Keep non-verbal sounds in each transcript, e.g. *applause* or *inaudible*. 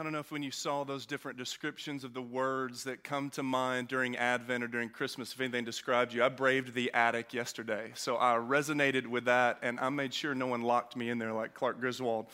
I don't know if when you saw those different descriptions of the words that come to mind during Advent or during Christmas, if anything described you. I braved the attic yesterday, so I resonated with that, and I made sure no one locked me in there like Clark Griswold.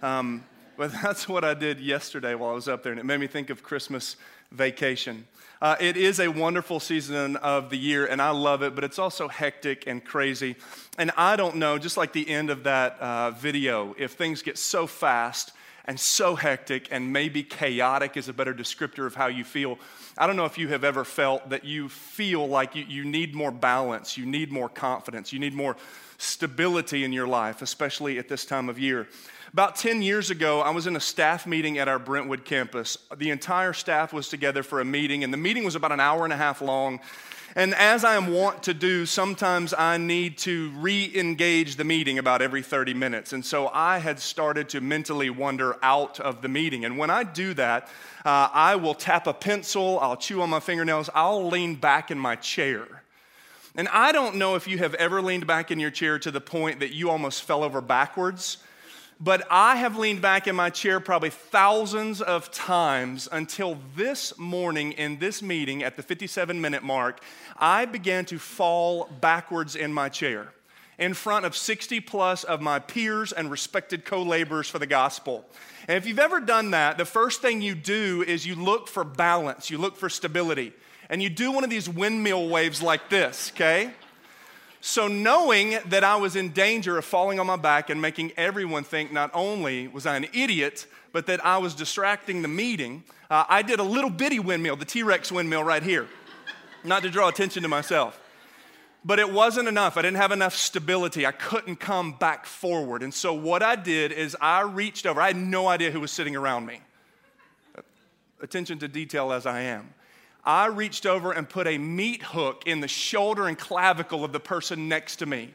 Um, but *laughs* that's what I did yesterday while I was up there, and it made me think of Christmas vacation. Uh, it is a wonderful season of the year, and I love it, but it's also hectic and crazy. And I don't know, just like the end of that uh, video, if things get so fast and so hectic and maybe chaotic is a better descriptor of how you feel. I don't know if you have ever felt that you feel like you, you need more balance, you need more confidence, you need more stability in your life, especially at this time of year. About 10 years ago, I was in a staff meeting at our Brentwood campus. The entire staff was together for a meeting, and the meeting was about an hour and a half long. And as I am wont to do, sometimes I need to re engage the meeting about every 30 minutes. And so I had started to mentally wander out of the meeting. And when I do that, uh, I will tap a pencil, I'll chew on my fingernails, I'll lean back in my chair. And I don't know if you have ever leaned back in your chair to the point that you almost fell over backwards but I have leaned back in my chair probably thousands of times until this morning in this meeting at the 57 minute mark, I began to fall backwards in my chair in front of 60 plus of my peers and respected co laborers for the gospel. And if you've ever done that, the first thing you do is you look for balance, you look for stability, and you do one of these windmill waves like this, okay? So, knowing that I was in danger of falling on my back and making everyone think not only was I an idiot, but that I was distracting the meeting, uh, I did a little bitty windmill, the T Rex windmill right here, not to draw attention to myself. But it wasn't enough. I didn't have enough stability. I couldn't come back forward. And so, what I did is I reached over. I had no idea who was sitting around me. Attention to detail as I am. I reached over and put a meat hook in the shoulder and clavicle of the person next to me.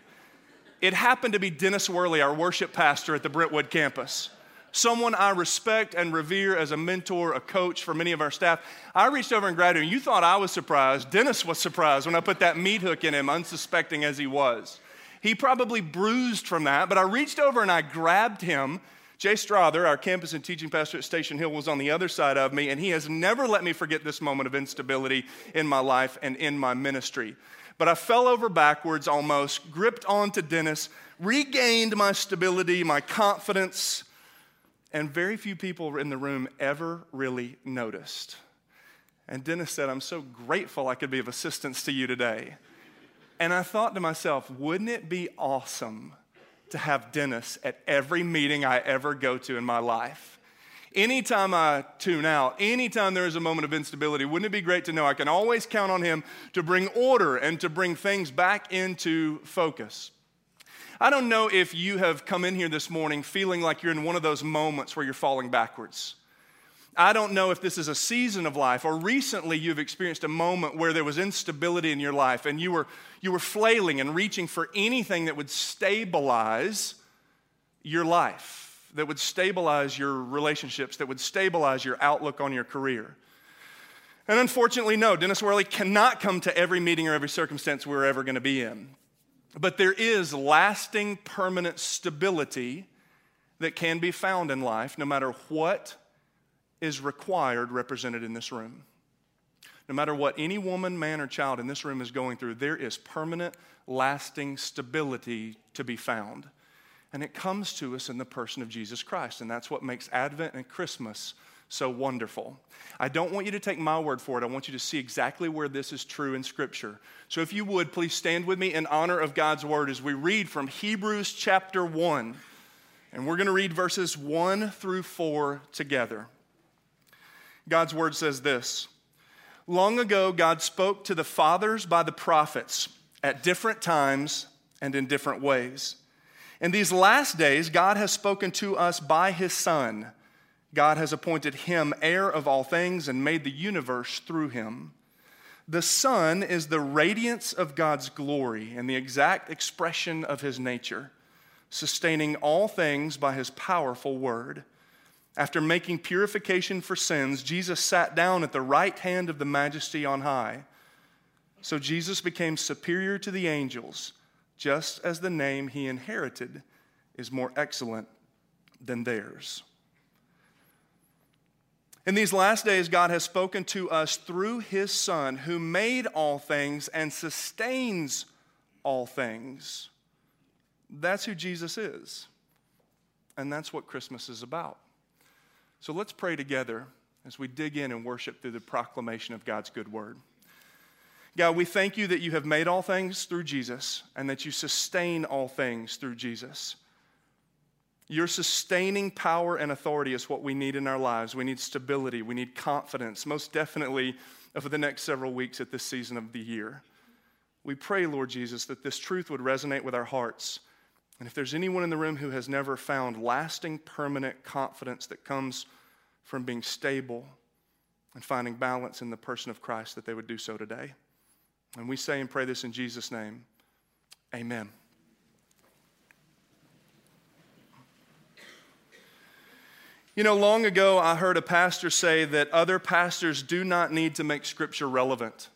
It happened to be Dennis Worley, our worship pastor at the Brentwood campus. Someone I respect and revere as a mentor, a coach for many of our staff. I reached over and grabbed him. You thought I was surprised. Dennis was surprised when I put that meat hook in him, unsuspecting as he was. He probably bruised from that, but I reached over and I grabbed him Jay Strother, our campus and teaching pastor at Station Hill, was on the other side of me, and he has never let me forget this moment of instability in my life and in my ministry. But I fell over backwards almost, gripped onto Dennis, regained my stability, my confidence, and very few people in the room ever really noticed. And Dennis said, I'm so grateful I could be of assistance to you today. And I thought to myself, wouldn't it be awesome to have Dennis at every meeting I ever go to in my life. Anytime I tune out, anytime there is a moment of instability, wouldn't it be great to know I can always count on him to bring order and to bring things back into focus? I don't know if you have come in here this morning feeling like you're in one of those moments where you're falling backwards. I don't know if this is a season of life or recently you've experienced a moment where there was instability in your life and you were, you were flailing and reaching for anything that would stabilize your life, that would stabilize your relationships, that would stabilize your outlook on your career. And unfortunately, no, Dennis Worley cannot come to every meeting or every circumstance we're ever going to be in. But there is lasting, permanent stability that can be found in life no matter what is required represented in this room. No matter what any woman, man, or child in this room is going through, there is permanent, lasting stability to be found. And it comes to us in the person of Jesus Christ. And that's what makes Advent and Christmas so wonderful. I don't want you to take my word for it. I want you to see exactly where this is true in Scripture. So if you would, please stand with me in honor of God's word as we read from Hebrews chapter 1. And we're going to read verses 1 through 4 together. God's word says this Long ago, God spoke to the fathers by the prophets at different times and in different ways. In these last days, God has spoken to us by his Son. God has appointed him heir of all things and made the universe through him. The Son is the radiance of God's glory and the exact expression of his nature, sustaining all things by his powerful word. After making purification for sins, Jesus sat down at the right hand of the majesty on high. So Jesus became superior to the angels, just as the name he inherited is more excellent than theirs. In these last days, God has spoken to us through his Son, who made all things and sustains all things. That's who Jesus is. And that's what Christmas is about. So let's pray together as we dig in and worship through the proclamation of God's good word. God, we thank you that you have made all things through Jesus and that you sustain all things through Jesus. Your sustaining power and authority is what we need in our lives. We need stability, we need confidence, most definitely over the next several weeks at this season of the year. We pray, Lord Jesus, that this truth would resonate with our hearts. And if there's anyone in the room who has never found lasting, permanent confidence that comes from being stable and finding balance in the person of Christ, that they would do so today. And we say and pray this in Jesus' name. Amen. You know, long ago I heard a pastor say that other pastors do not need to make Scripture relevant.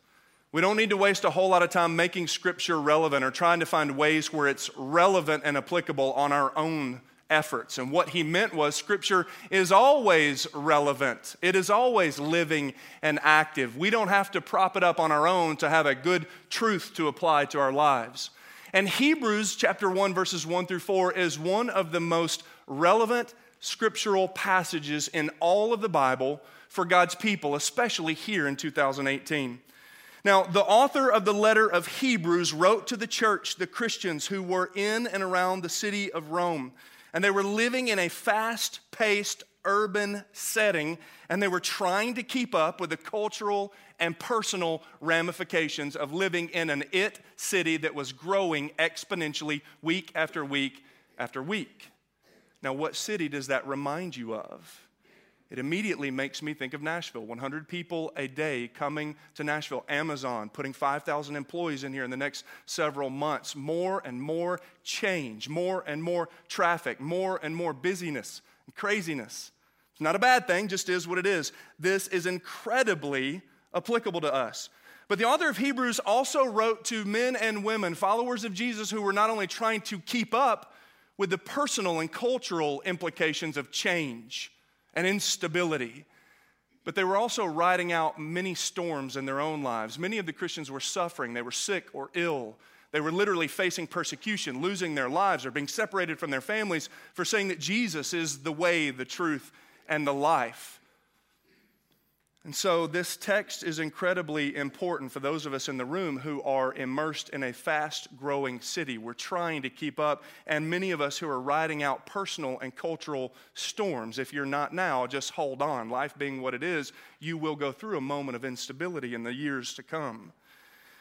We don't need to waste a whole lot of time making Scripture relevant or trying to find ways where it's relevant and applicable on our own efforts. And what he meant was Scripture is always relevant, it is always living and active. We don't have to prop it up on our own to have a good truth to apply to our lives. And Hebrews chapter 1, verses 1 through 4 is one of the most relevant scriptural passages in all of the Bible for God's people, especially here in 2018. Now, the author of the letter of Hebrews wrote to the church, the Christians who were in and around the city of Rome, and they were living in a fast paced urban setting, and they were trying to keep up with the cultural and personal ramifications of living in an it city that was growing exponentially week after week after week. Now, what city does that remind you of? It immediately makes me think of Nashville. 100 people a day coming to Nashville. Amazon putting 5,000 employees in here in the next several months. More and more change, more and more traffic, more and more busyness and craziness. It's not a bad thing, just is what it is. This is incredibly applicable to us. But the author of Hebrews also wrote to men and women, followers of Jesus, who were not only trying to keep up, with the personal and cultural implications of change and instability. But they were also riding out many storms in their own lives. Many of the Christians were suffering, they were sick or ill. They were literally facing persecution, losing their lives, or being separated from their families for saying that Jesus is the way, the truth, and the life. And so, this text is incredibly important for those of us in the room who are immersed in a fast growing city. We're trying to keep up, and many of us who are riding out personal and cultural storms. If you're not now, just hold on. Life being what it is, you will go through a moment of instability in the years to come.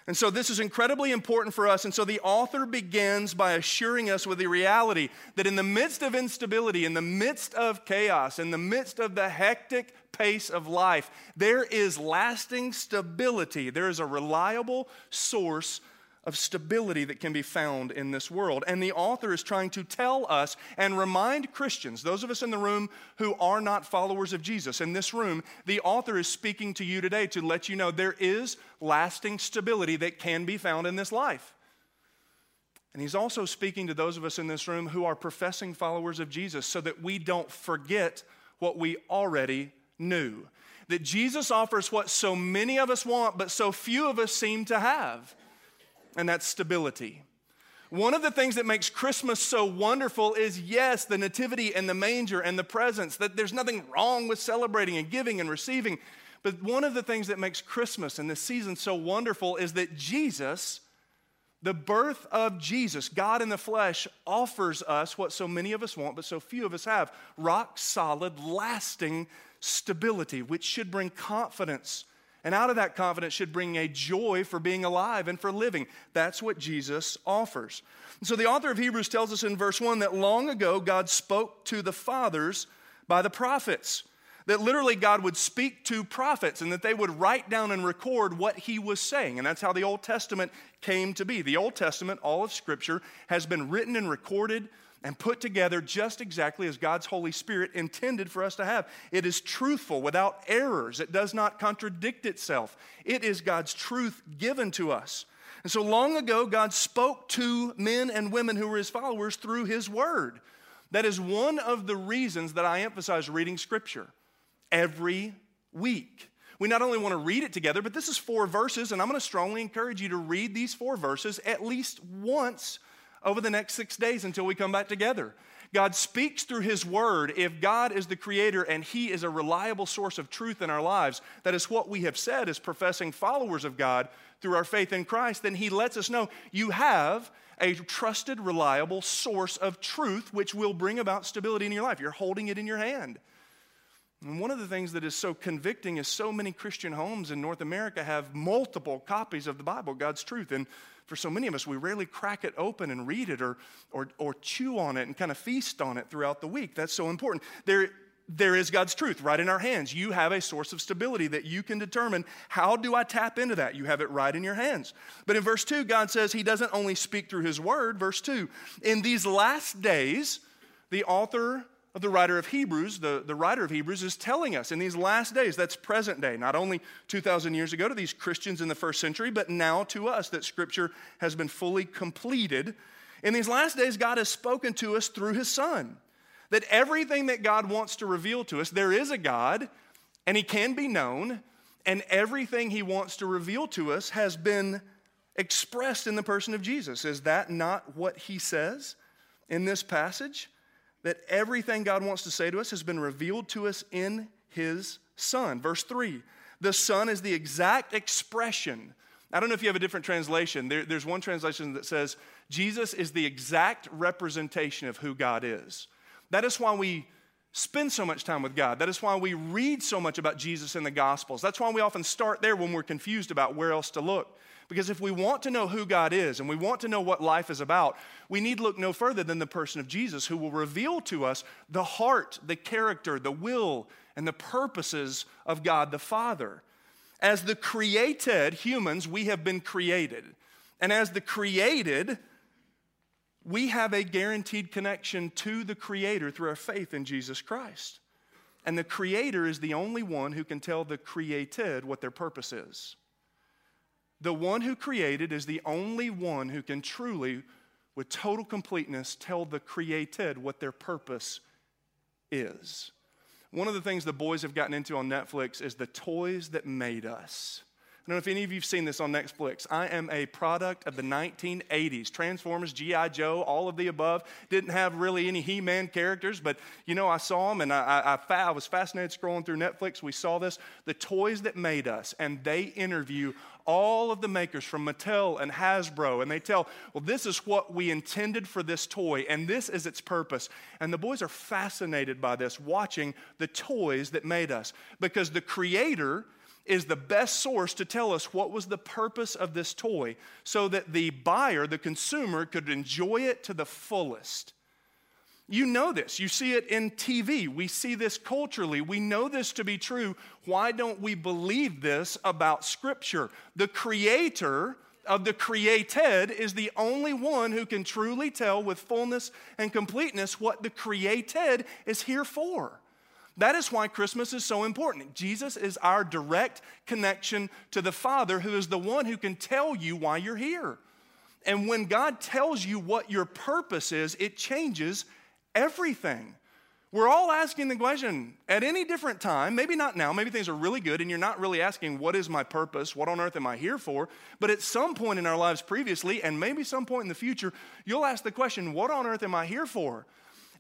And so this is incredibly important for us. And so the author begins by assuring us with the reality that in the midst of instability, in the midst of chaos, in the midst of the hectic pace of life, there is lasting stability. There is a reliable source of stability that can be found in this world. And the author is trying to tell us and remind Christians, those of us in the room who are not followers of Jesus, in this room, the author is speaking to you today to let you know there is lasting stability that can be found in this life. And he's also speaking to those of us in this room who are professing followers of Jesus so that we don't forget what we already knew. That Jesus offers what so many of us want, but so few of us seem to have and that's stability. One of the things that makes Christmas so wonderful is yes, the nativity and the manger and the presents, that there's nothing wrong with celebrating and giving and receiving. But one of the things that makes Christmas and this season so wonderful is that Jesus, the birth of Jesus, God in the flesh, offers us what so many of us want, but so few of us have rock solid, lasting stability, which should bring confidence and out of that confidence should bring a joy for being alive and for living. That's what Jesus offers. And so the author of Hebrews tells us in verse 1 that long ago God spoke to the fathers by the prophets. That literally God would speak to prophets and that they would write down and record what he was saying. And that's how the Old Testament came to be. The Old Testament, all of Scripture, has been written and recorded and put together just exactly as God's Holy Spirit intended for us to have. It is truthful without errors, it does not contradict itself. It is God's truth given to us. And so long ago, God spoke to men and women who were his followers through his word. That is one of the reasons that I emphasize reading scripture. every week. We not only want to read it together, but this is four verses, and I'm going to strongly encourage you to read these four verses at least once over the next six days until we come back together. God speaks through His Word. If God is the Creator and He is a reliable source of truth in our lives, that is what we have said as professing followers of God through our faith in Christ, then He lets us know you have a trusted, reliable source of truth which will bring about stability in your life. You're holding it in your hand. And one of the things that is so convicting is so many Christian homes in North America have multiple copies of the Bible, God's truth. And for so many of us, we rarely crack it open and read it or, or, or chew on it and kind of feast on it throughout the week. That's so important. There, there is God's truth right in our hands. You have a source of stability that you can determine how do I tap into that? You have it right in your hands. But in verse 2, God says He doesn't only speak through His word. Verse 2 In these last days, the author of the writer of Hebrews, the, the writer of Hebrews is telling us in these last days, that's present day, not only 2,000 years ago to these Christians in the first century, but now to us that Scripture has been fully completed. In these last days, God has spoken to us through His Son. That everything that God wants to reveal to us, there is a God, and He can be known, and everything He wants to reveal to us has been expressed in the person of Jesus. Is that not what He says in this passage? That everything God wants to say to us has been revealed to us in His Son. Verse 3 the Son is the exact expression. I don't know if you have a different translation. There, there's one translation that says, Jesus is the exact representation of who God is. That is why we spend so much time with God. That is why we read so much about Jesus in the Gospels. That's why we often start there when we're confused about where else to look. Because if we want to know who God is and we want to know what life is about, we need look no further than the person of Jesus who will reveal to us the heart, the character, the will, and the purposes of God the Father. As the created humans, we have been created. And as the created, we have a guaranteed connection to the Creator through our faith in Jesus Christ. And the Creator is the only one who can tell the created what their purpose is. The one who created is the only one who can truly, with total completeness, tell the created what their purpose is. One of the things the boys have gotten into on Netflix is the toys that made us. I don't know if any of you have seen this on Netflix. I am a product of the 1980s. Transformers, G.I. Joe, all of the above. Didn't have really any He Man characters, but you know, I saw them and I, I, I was fascinated scrolling through Netflix. We saw this. The toys that made us, and they interview all of the makers from Mattel and Hasbro, and they tell, well, this is what we intended for this toy, and this is its purpose. And the boys are fascinated by this, watching the toys that made us, because the creator is the best source to tell us what was the purpose of this toy so that the buyer, the consumer, could enjoy it to the fullest. You know this. You see it in TV. We see this culturally. We know this to be true. Why don't we believe this about Scripture? The creator of the created is the only one who can truly tell with fullness and completeness what the created is here for. That is why Christmas is so important. Jesus is our direct connection to the Father, who is the one who can tell you why you're here. And when God tells you what your purpose is, it changes everything. We're all asking the question at any different time, maybe not now, maybe things are really good and you're not really asking, What is my purpose? What on earth am I here for? But at some point in our lives previously, and maybe some point in the future, you'll ask the question, What on earth am I here for?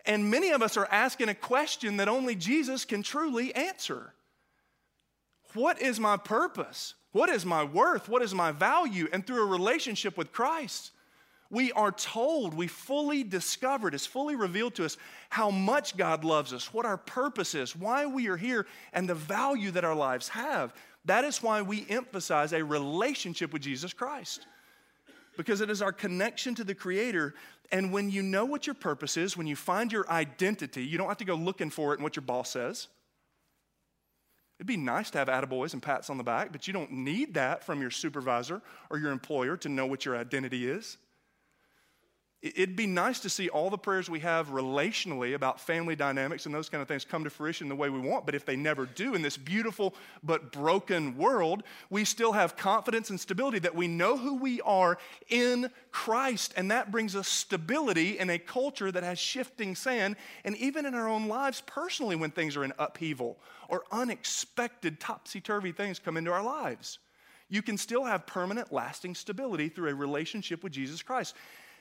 And many of us are asking a question that only Jesus can truly answer What is my purpose? What is my worth? What is my value? And through a relationship with Christ, we are told, we fully discovered, it's fully revealed to us how much God loves us, what our purpose is, why we are here, and the value that our lives have. That is why we emphasize a relationship with Jesus Christ because it is our connection to the Creator. And when you know what your purpose is, when you find your identity, you don't have to go looking for it in what your boss says. It'd be nice to have attaboys and pats on the back, but you don't need that from your supervisor or your employer to know what your identity is. It'd be nice to see all the prayers we have relationally about family dynamics and those kind of things come to fruition the way we want. But if they never do in this beautiful but broken world, we still have confidence and stability that we know who we are in Christ. And that brings us stability in a culture that has shifting sand. And even in our own lives personally, when things are in upheaval or unexpected topsy turvy things come into our lives, you can still have permanent, lasting stability through a relationship with Jesus Christ.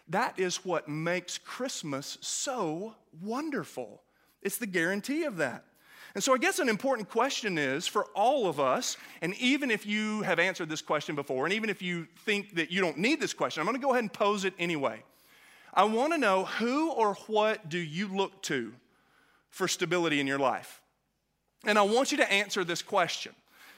That is what makes Christmas so wonderful. It's the guarantee of that. And so, I guess an important question is for all of us, and even if you have answered this question before, and even if you think that you don't need this question, I'm to go ahead and pose it anyway. I want to know who or what do you look to for stability in your life? And I want you to answer this question.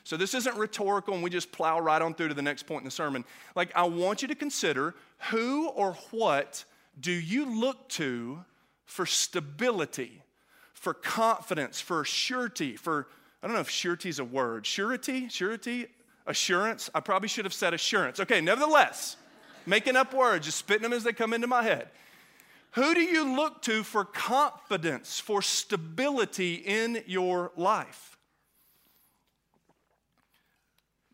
So this isn't rhetorical and we just plow right on through to the next point in the sermon. Like, I want you to consider who or what do you look to for stability, for confidence, for surety, for, I don't know if surety is a word. Surety? Surety? Assurance? I probably should have said assurance. Okay, nevertheless, making up words, just spitting them as they come into my head. Who do you look to for confidence, for stability in your life?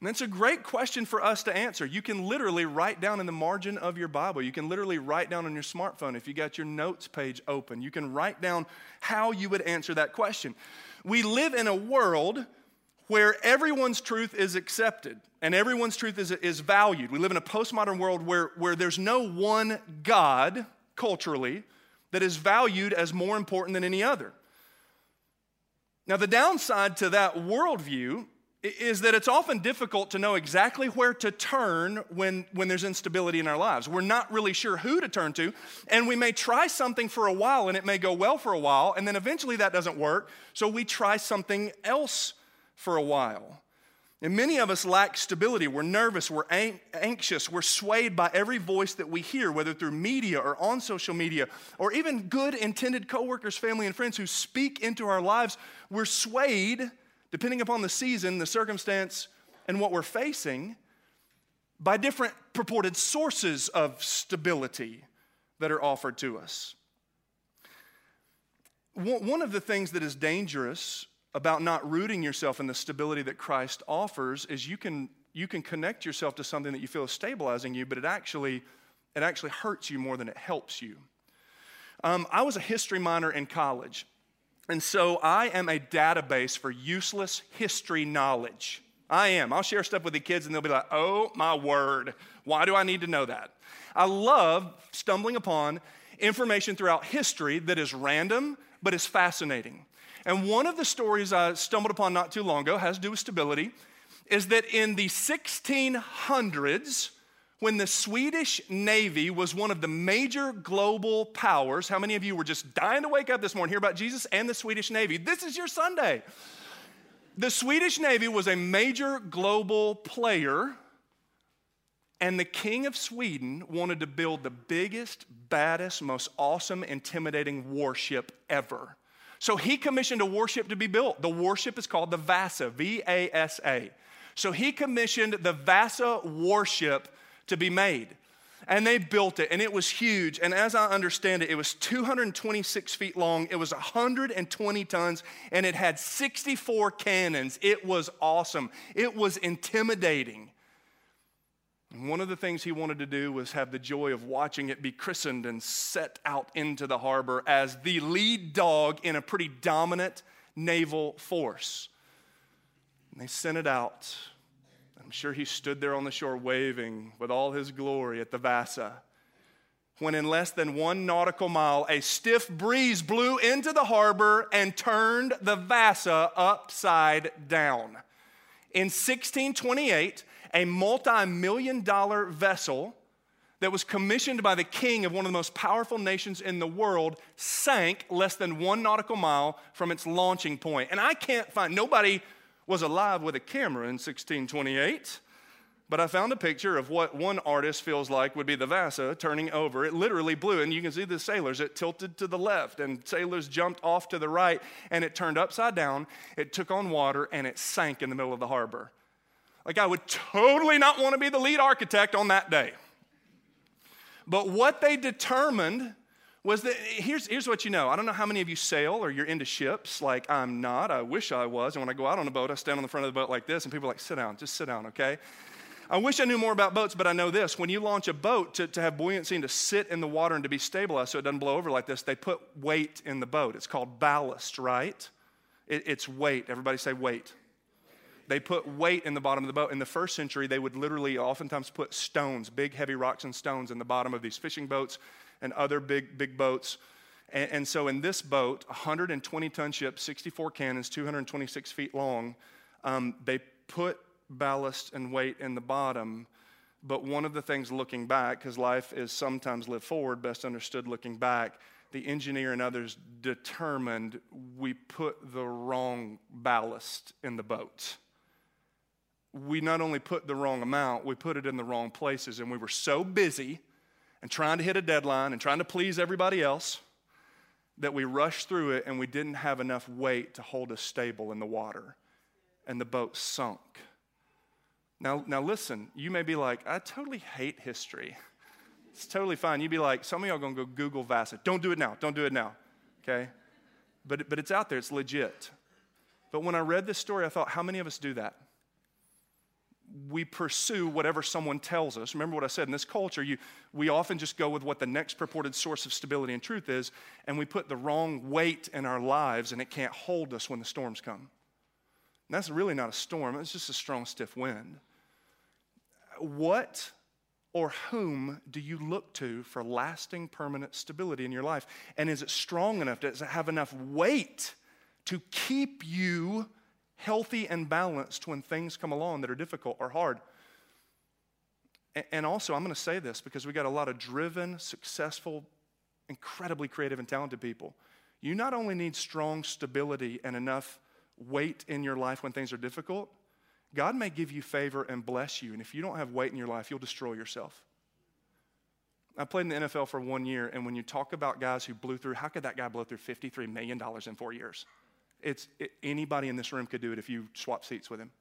And that's a great question for us to answer. You can literally write down in the margin of your Bible. You can literally write down on your smartphone if you got your notes page open. You can write down how you would answer that question. We live in a world where everyone's truth is accepted and everyone's truth is, is valued. We live in a postmodern world where, where there's no one God culturally that is valued as more important than any other. Now, the downside to that worldview is that it's often difficult to know exactly where to turn when, when there's instability in our lives. We're not really sure who to turn to, and we may try something for a while and it may go well for a while, and then eventually that doesn't work, so we try something else for a while. And many of us lack stability. We're nervous, we're an- anxious, we're swayed by every voice that we hear, whether through media or on social media, or even good intended coworkers, family, and friends who speak into our lives. We're swayed depending upon the season, the circumstance, and what we're facing, by different purported sources of stability that are offered to us. One of the things that is dangerous about not rooting yourself in the stability that Christ offers is you can, you can connect yourself to something that you feel is stabilizing you, but it actually, it actually hurts you more than it helps you. Um, I was a history minor in college. And so I am a database for useless history knowledge. I am. I'll share stuff with the kids and they'll be like, oh my word, why do I need to know that? I love stumbling upon information throughout history that is random but is fascinating. And one of the stories I stumbled upon not too long ago has to do with stability is that in the 1600s, when the Swedish Navy was one of the major global powers. How many of you were just dying to wake up this morning, hear about Jesus and the Swedish Navy? This is your Sunday. The Swedish Navy was a major global player, and the king of Sweden wanted to build the biggest, baddest, most awesome, intimidating warship ever. So he commissioned a warship to be built. The warship is called the Vasa, V A S A. So he commissioned the Vasa warship to be made. And they built it, and it was huge. And as I understand it, it was 226 feet long, it was 120 tons, and it had 64 cannons. It was awesome, it was intimidating. And one of the things he wanted to do was have the joy of watching it be christened and set out into the harbor as the lead dog in a pretty dominant naval force. And they sent it out sure he stood there on the shore waving with all his glory at the Vasa. When in less than one nautical mile, a stiff breeze blew into the harbor and turned the Vasa upside down. In 1628, a multi million dollar vessel that was commissioned by the king of one of the most powerful nations in the world sank less than one nautical mile from its launching point. And I can't find, nobody was alive with a camera in 1628. But I found a picture of what one artist feels like would be the Vasa turning over. It literally blew, and you can see the sailors. It tilted to the left, and sailors jumped off to the right, and it turned upside down. It took on water, and it sank in the middle of the harbor. Like, I would totally not want to be the lead architect on that day. But what they determined was that here's, here's what you know. I don't know how many of you sail or you're into ships. Like, I'm not. I wish I was. And when I go out on a boat, I stand on the front of the boat like this, and people are like, sit down, just sit down, okay? I wish I knew more about boats, but I know this. When you launch a boat to, to have buoyancy and to sit in the water and to be stabilized so it doesn't blow over like this, they put weight in the boat. It's called ballast, right? It, it's weight. Everybody say weight. They put weight in the bottom of the boat. In the first century, they would literally oftentimes put stones, big heavy rocks and stones, in the bottom of these fishing boats and other big, big boats. And, and so in this boat, 120 ton ship, 64 cannons, 226 feet long, um, they put ballast and weight in the bottom. But one of the things looking back, because life is sometimes lived forward, best understood looking back, the engineer and others determined we put the wrong ballast in the boat. We not only put the wrong amount, we put it in the wrong places, and we were so busy and trying to hit a deadline and trying to please everybody else that we rushed through it and we didn't have enough weight to hold us stable in the water, and the boat sunk. Now, now listen, you may be like, I totally hate history. It's totally fine. You'd be like, some of y'all gonna go Google Vasa. Don't do it now. Don't do it now. Okay? But, but it's out there, it's legit. But when I read this story, I thought, how many of us do that? We pursue whatever someone tells us. Remember what I said in this culture, you, we often just go with what the next purported source of stability and truth is, and we put the wrong weight in our lives, and it can't hold us when the storms come. And that's really not a storm, it's just a strong, stiff wind. What or whom do you look to for lasting, permanent stability in your life? And is it strong enough? Does it have enough weight to keep you healthy and balanced when things come along that are difficult or hard? And also, I'm going to say this because we got a lot of driven, successful, incredibly creative, and talented people. You not only need strong stability and enough weight in your life when things are difficult, God may give you favor and bless you, and if you don't have weight in your life, you'll destroy yourself. I played in the NFL for one year, and when you talk about guys who blew through, how could that guy blow through $53 million in four years? It's, it, anybody in this room could do it if you swap seats with him.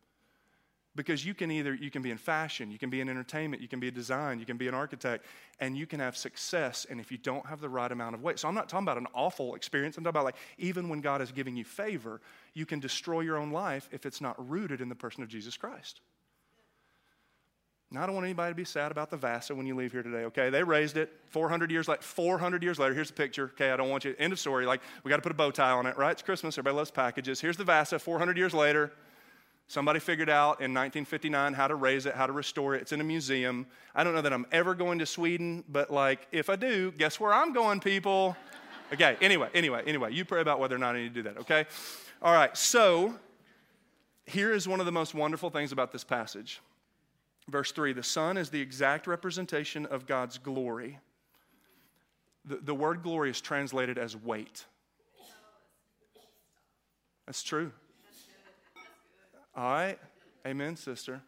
Because you can either you can be in fashion you can be in entertainment you can be a design you can be an architect and you can have success and if you don't have the right amount of weight. So i'm not talking about an awful experience. I'm talking about like even when god is giving you favor you can destroy your own life if it's not rooted in the person of jesus christ now, I don't want anybody to be sad about the Vasa when you leave here today, okay? They raised it 400 years like 400 years later. Here's the picture, okay? I don't want you, end of story. Like, we got to put a bow tie on it, right? It's Christmas. Everybody loves packages. Here's the Vasa 400 years later. Somebody figured out in 1959 how to raise it, how to restore it. It's in a museum. I don't know that I'm ever going to Sweden, but like if I do, guess where I'm going, people? Okay, anyway, anyway, anyway, you pray about whether or not I need to do that, okay? All right, so here is one of the most wonderful things about this passage. Verse 3 the Son is the exact representation of God's glory. The, the word glory is translated as weight. That's true. All right? Amen, sister.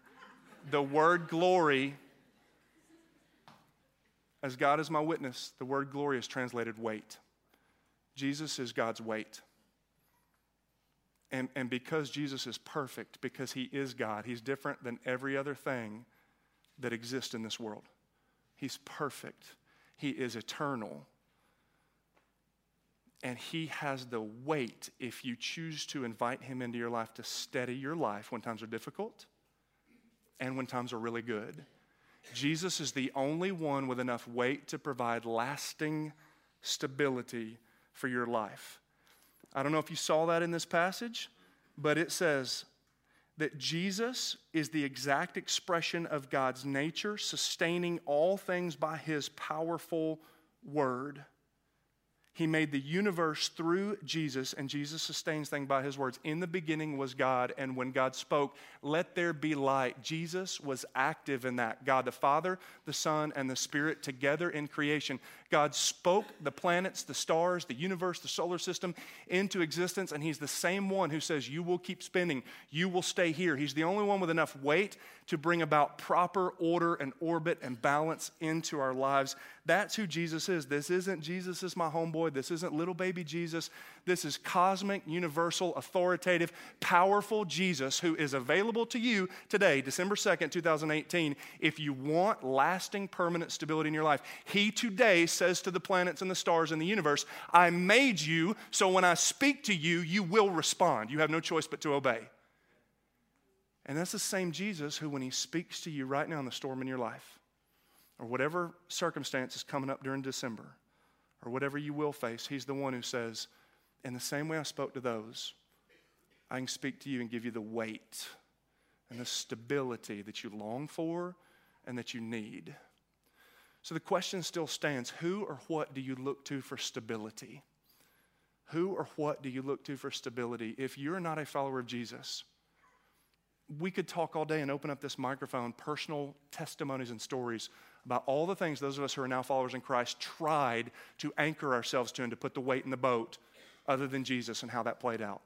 The word glory, as God is my witness, the word glory is translated weight. Jesus is God's weight. And, and because Jesus is perfect, because he is God, he's different than every other thing that exists in this world. He's perfect, he is eternal and He has the weight if you choose to invite Him into your life to steady your life when times are difficult and when times are really good. Jesus is the only one with enough weight to provide lasting stability for your life. I don't know if you saw that in this passage, but it says that Jesus is the exact expression of God's nature, sustaining all things by His powerful word. He made the universe through Jesus, and Jesus sustains things by his words. In the beginning was God, and when God spoke, let there be light, Jesus was active in that. God the Father, the Son, and the Spirit together in creation. God spoke the planets, the stars, the universe, the solar system into existence, and He's the same one who says, You will keep spinning, you will stay here. He's the only one with enough weight to bring about proper order and orbit and balance into our lives. That's who Jesus is. This isn't Jesus is my homeboy. This isn't little baby Jesus. This is cosmic, universal, authoritative, powerful Jesus who is available to you today, December 2nd, 2018, if you want lasting, permanent stability in your life. He today says to the planets and the stars in the universe, I made you, so when I speak to you, you will respond. You have no choice but to obey. And that's the same Jesus who, when he speaks to you right now in the storm in your life, or whatever circumstance is coming up during December, or whatever you will face, he's the one who says, In the same way I spoke to those, I can speak to you and give you the weight and the stability that you long for and that you need. So the question still stands who or what do you look to for stability? Who or what do you look to for stability? If you're not a follower of Jesus, we could talk all day and open up this microphone, personal testimonies and stories about all the things those of us who are now followers in Christ tried to anchor ourselves to and to put the weight in the boat other than Jesus and how that played out.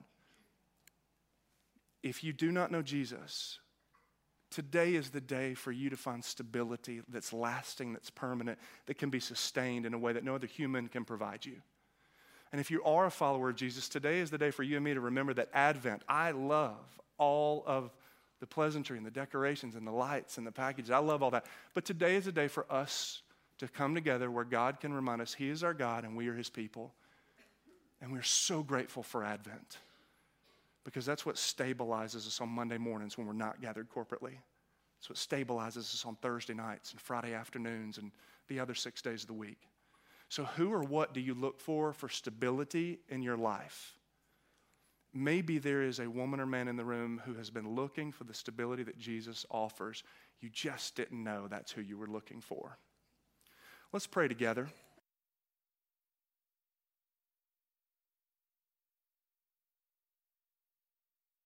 If you do not know Jesus, today is the day for you to find stability that's lasting, that's permanent, that can be sustained in a way that no other human can provide you. And if you are a follower of Jesus, today is the day for you and me to remember that Advent, I love all of the pleasantry and the decorations and the lights and the packages. I love all that. But today is a day for us to come together where God can remind us He is our God and we are His people. And we're so grateful for Advent because that's what stabilizes us on Monday mornings when we're not gathered corporately. It's what stabilizes us on Thursday nights and Friday afternoons and the other six days of the week. So, who or what do you look for for stability in your life? Maybe there is a woman or man in the room who has been looking for the stability that Jesus offers. You just didn't know that's who you were looking for. Let's pray together.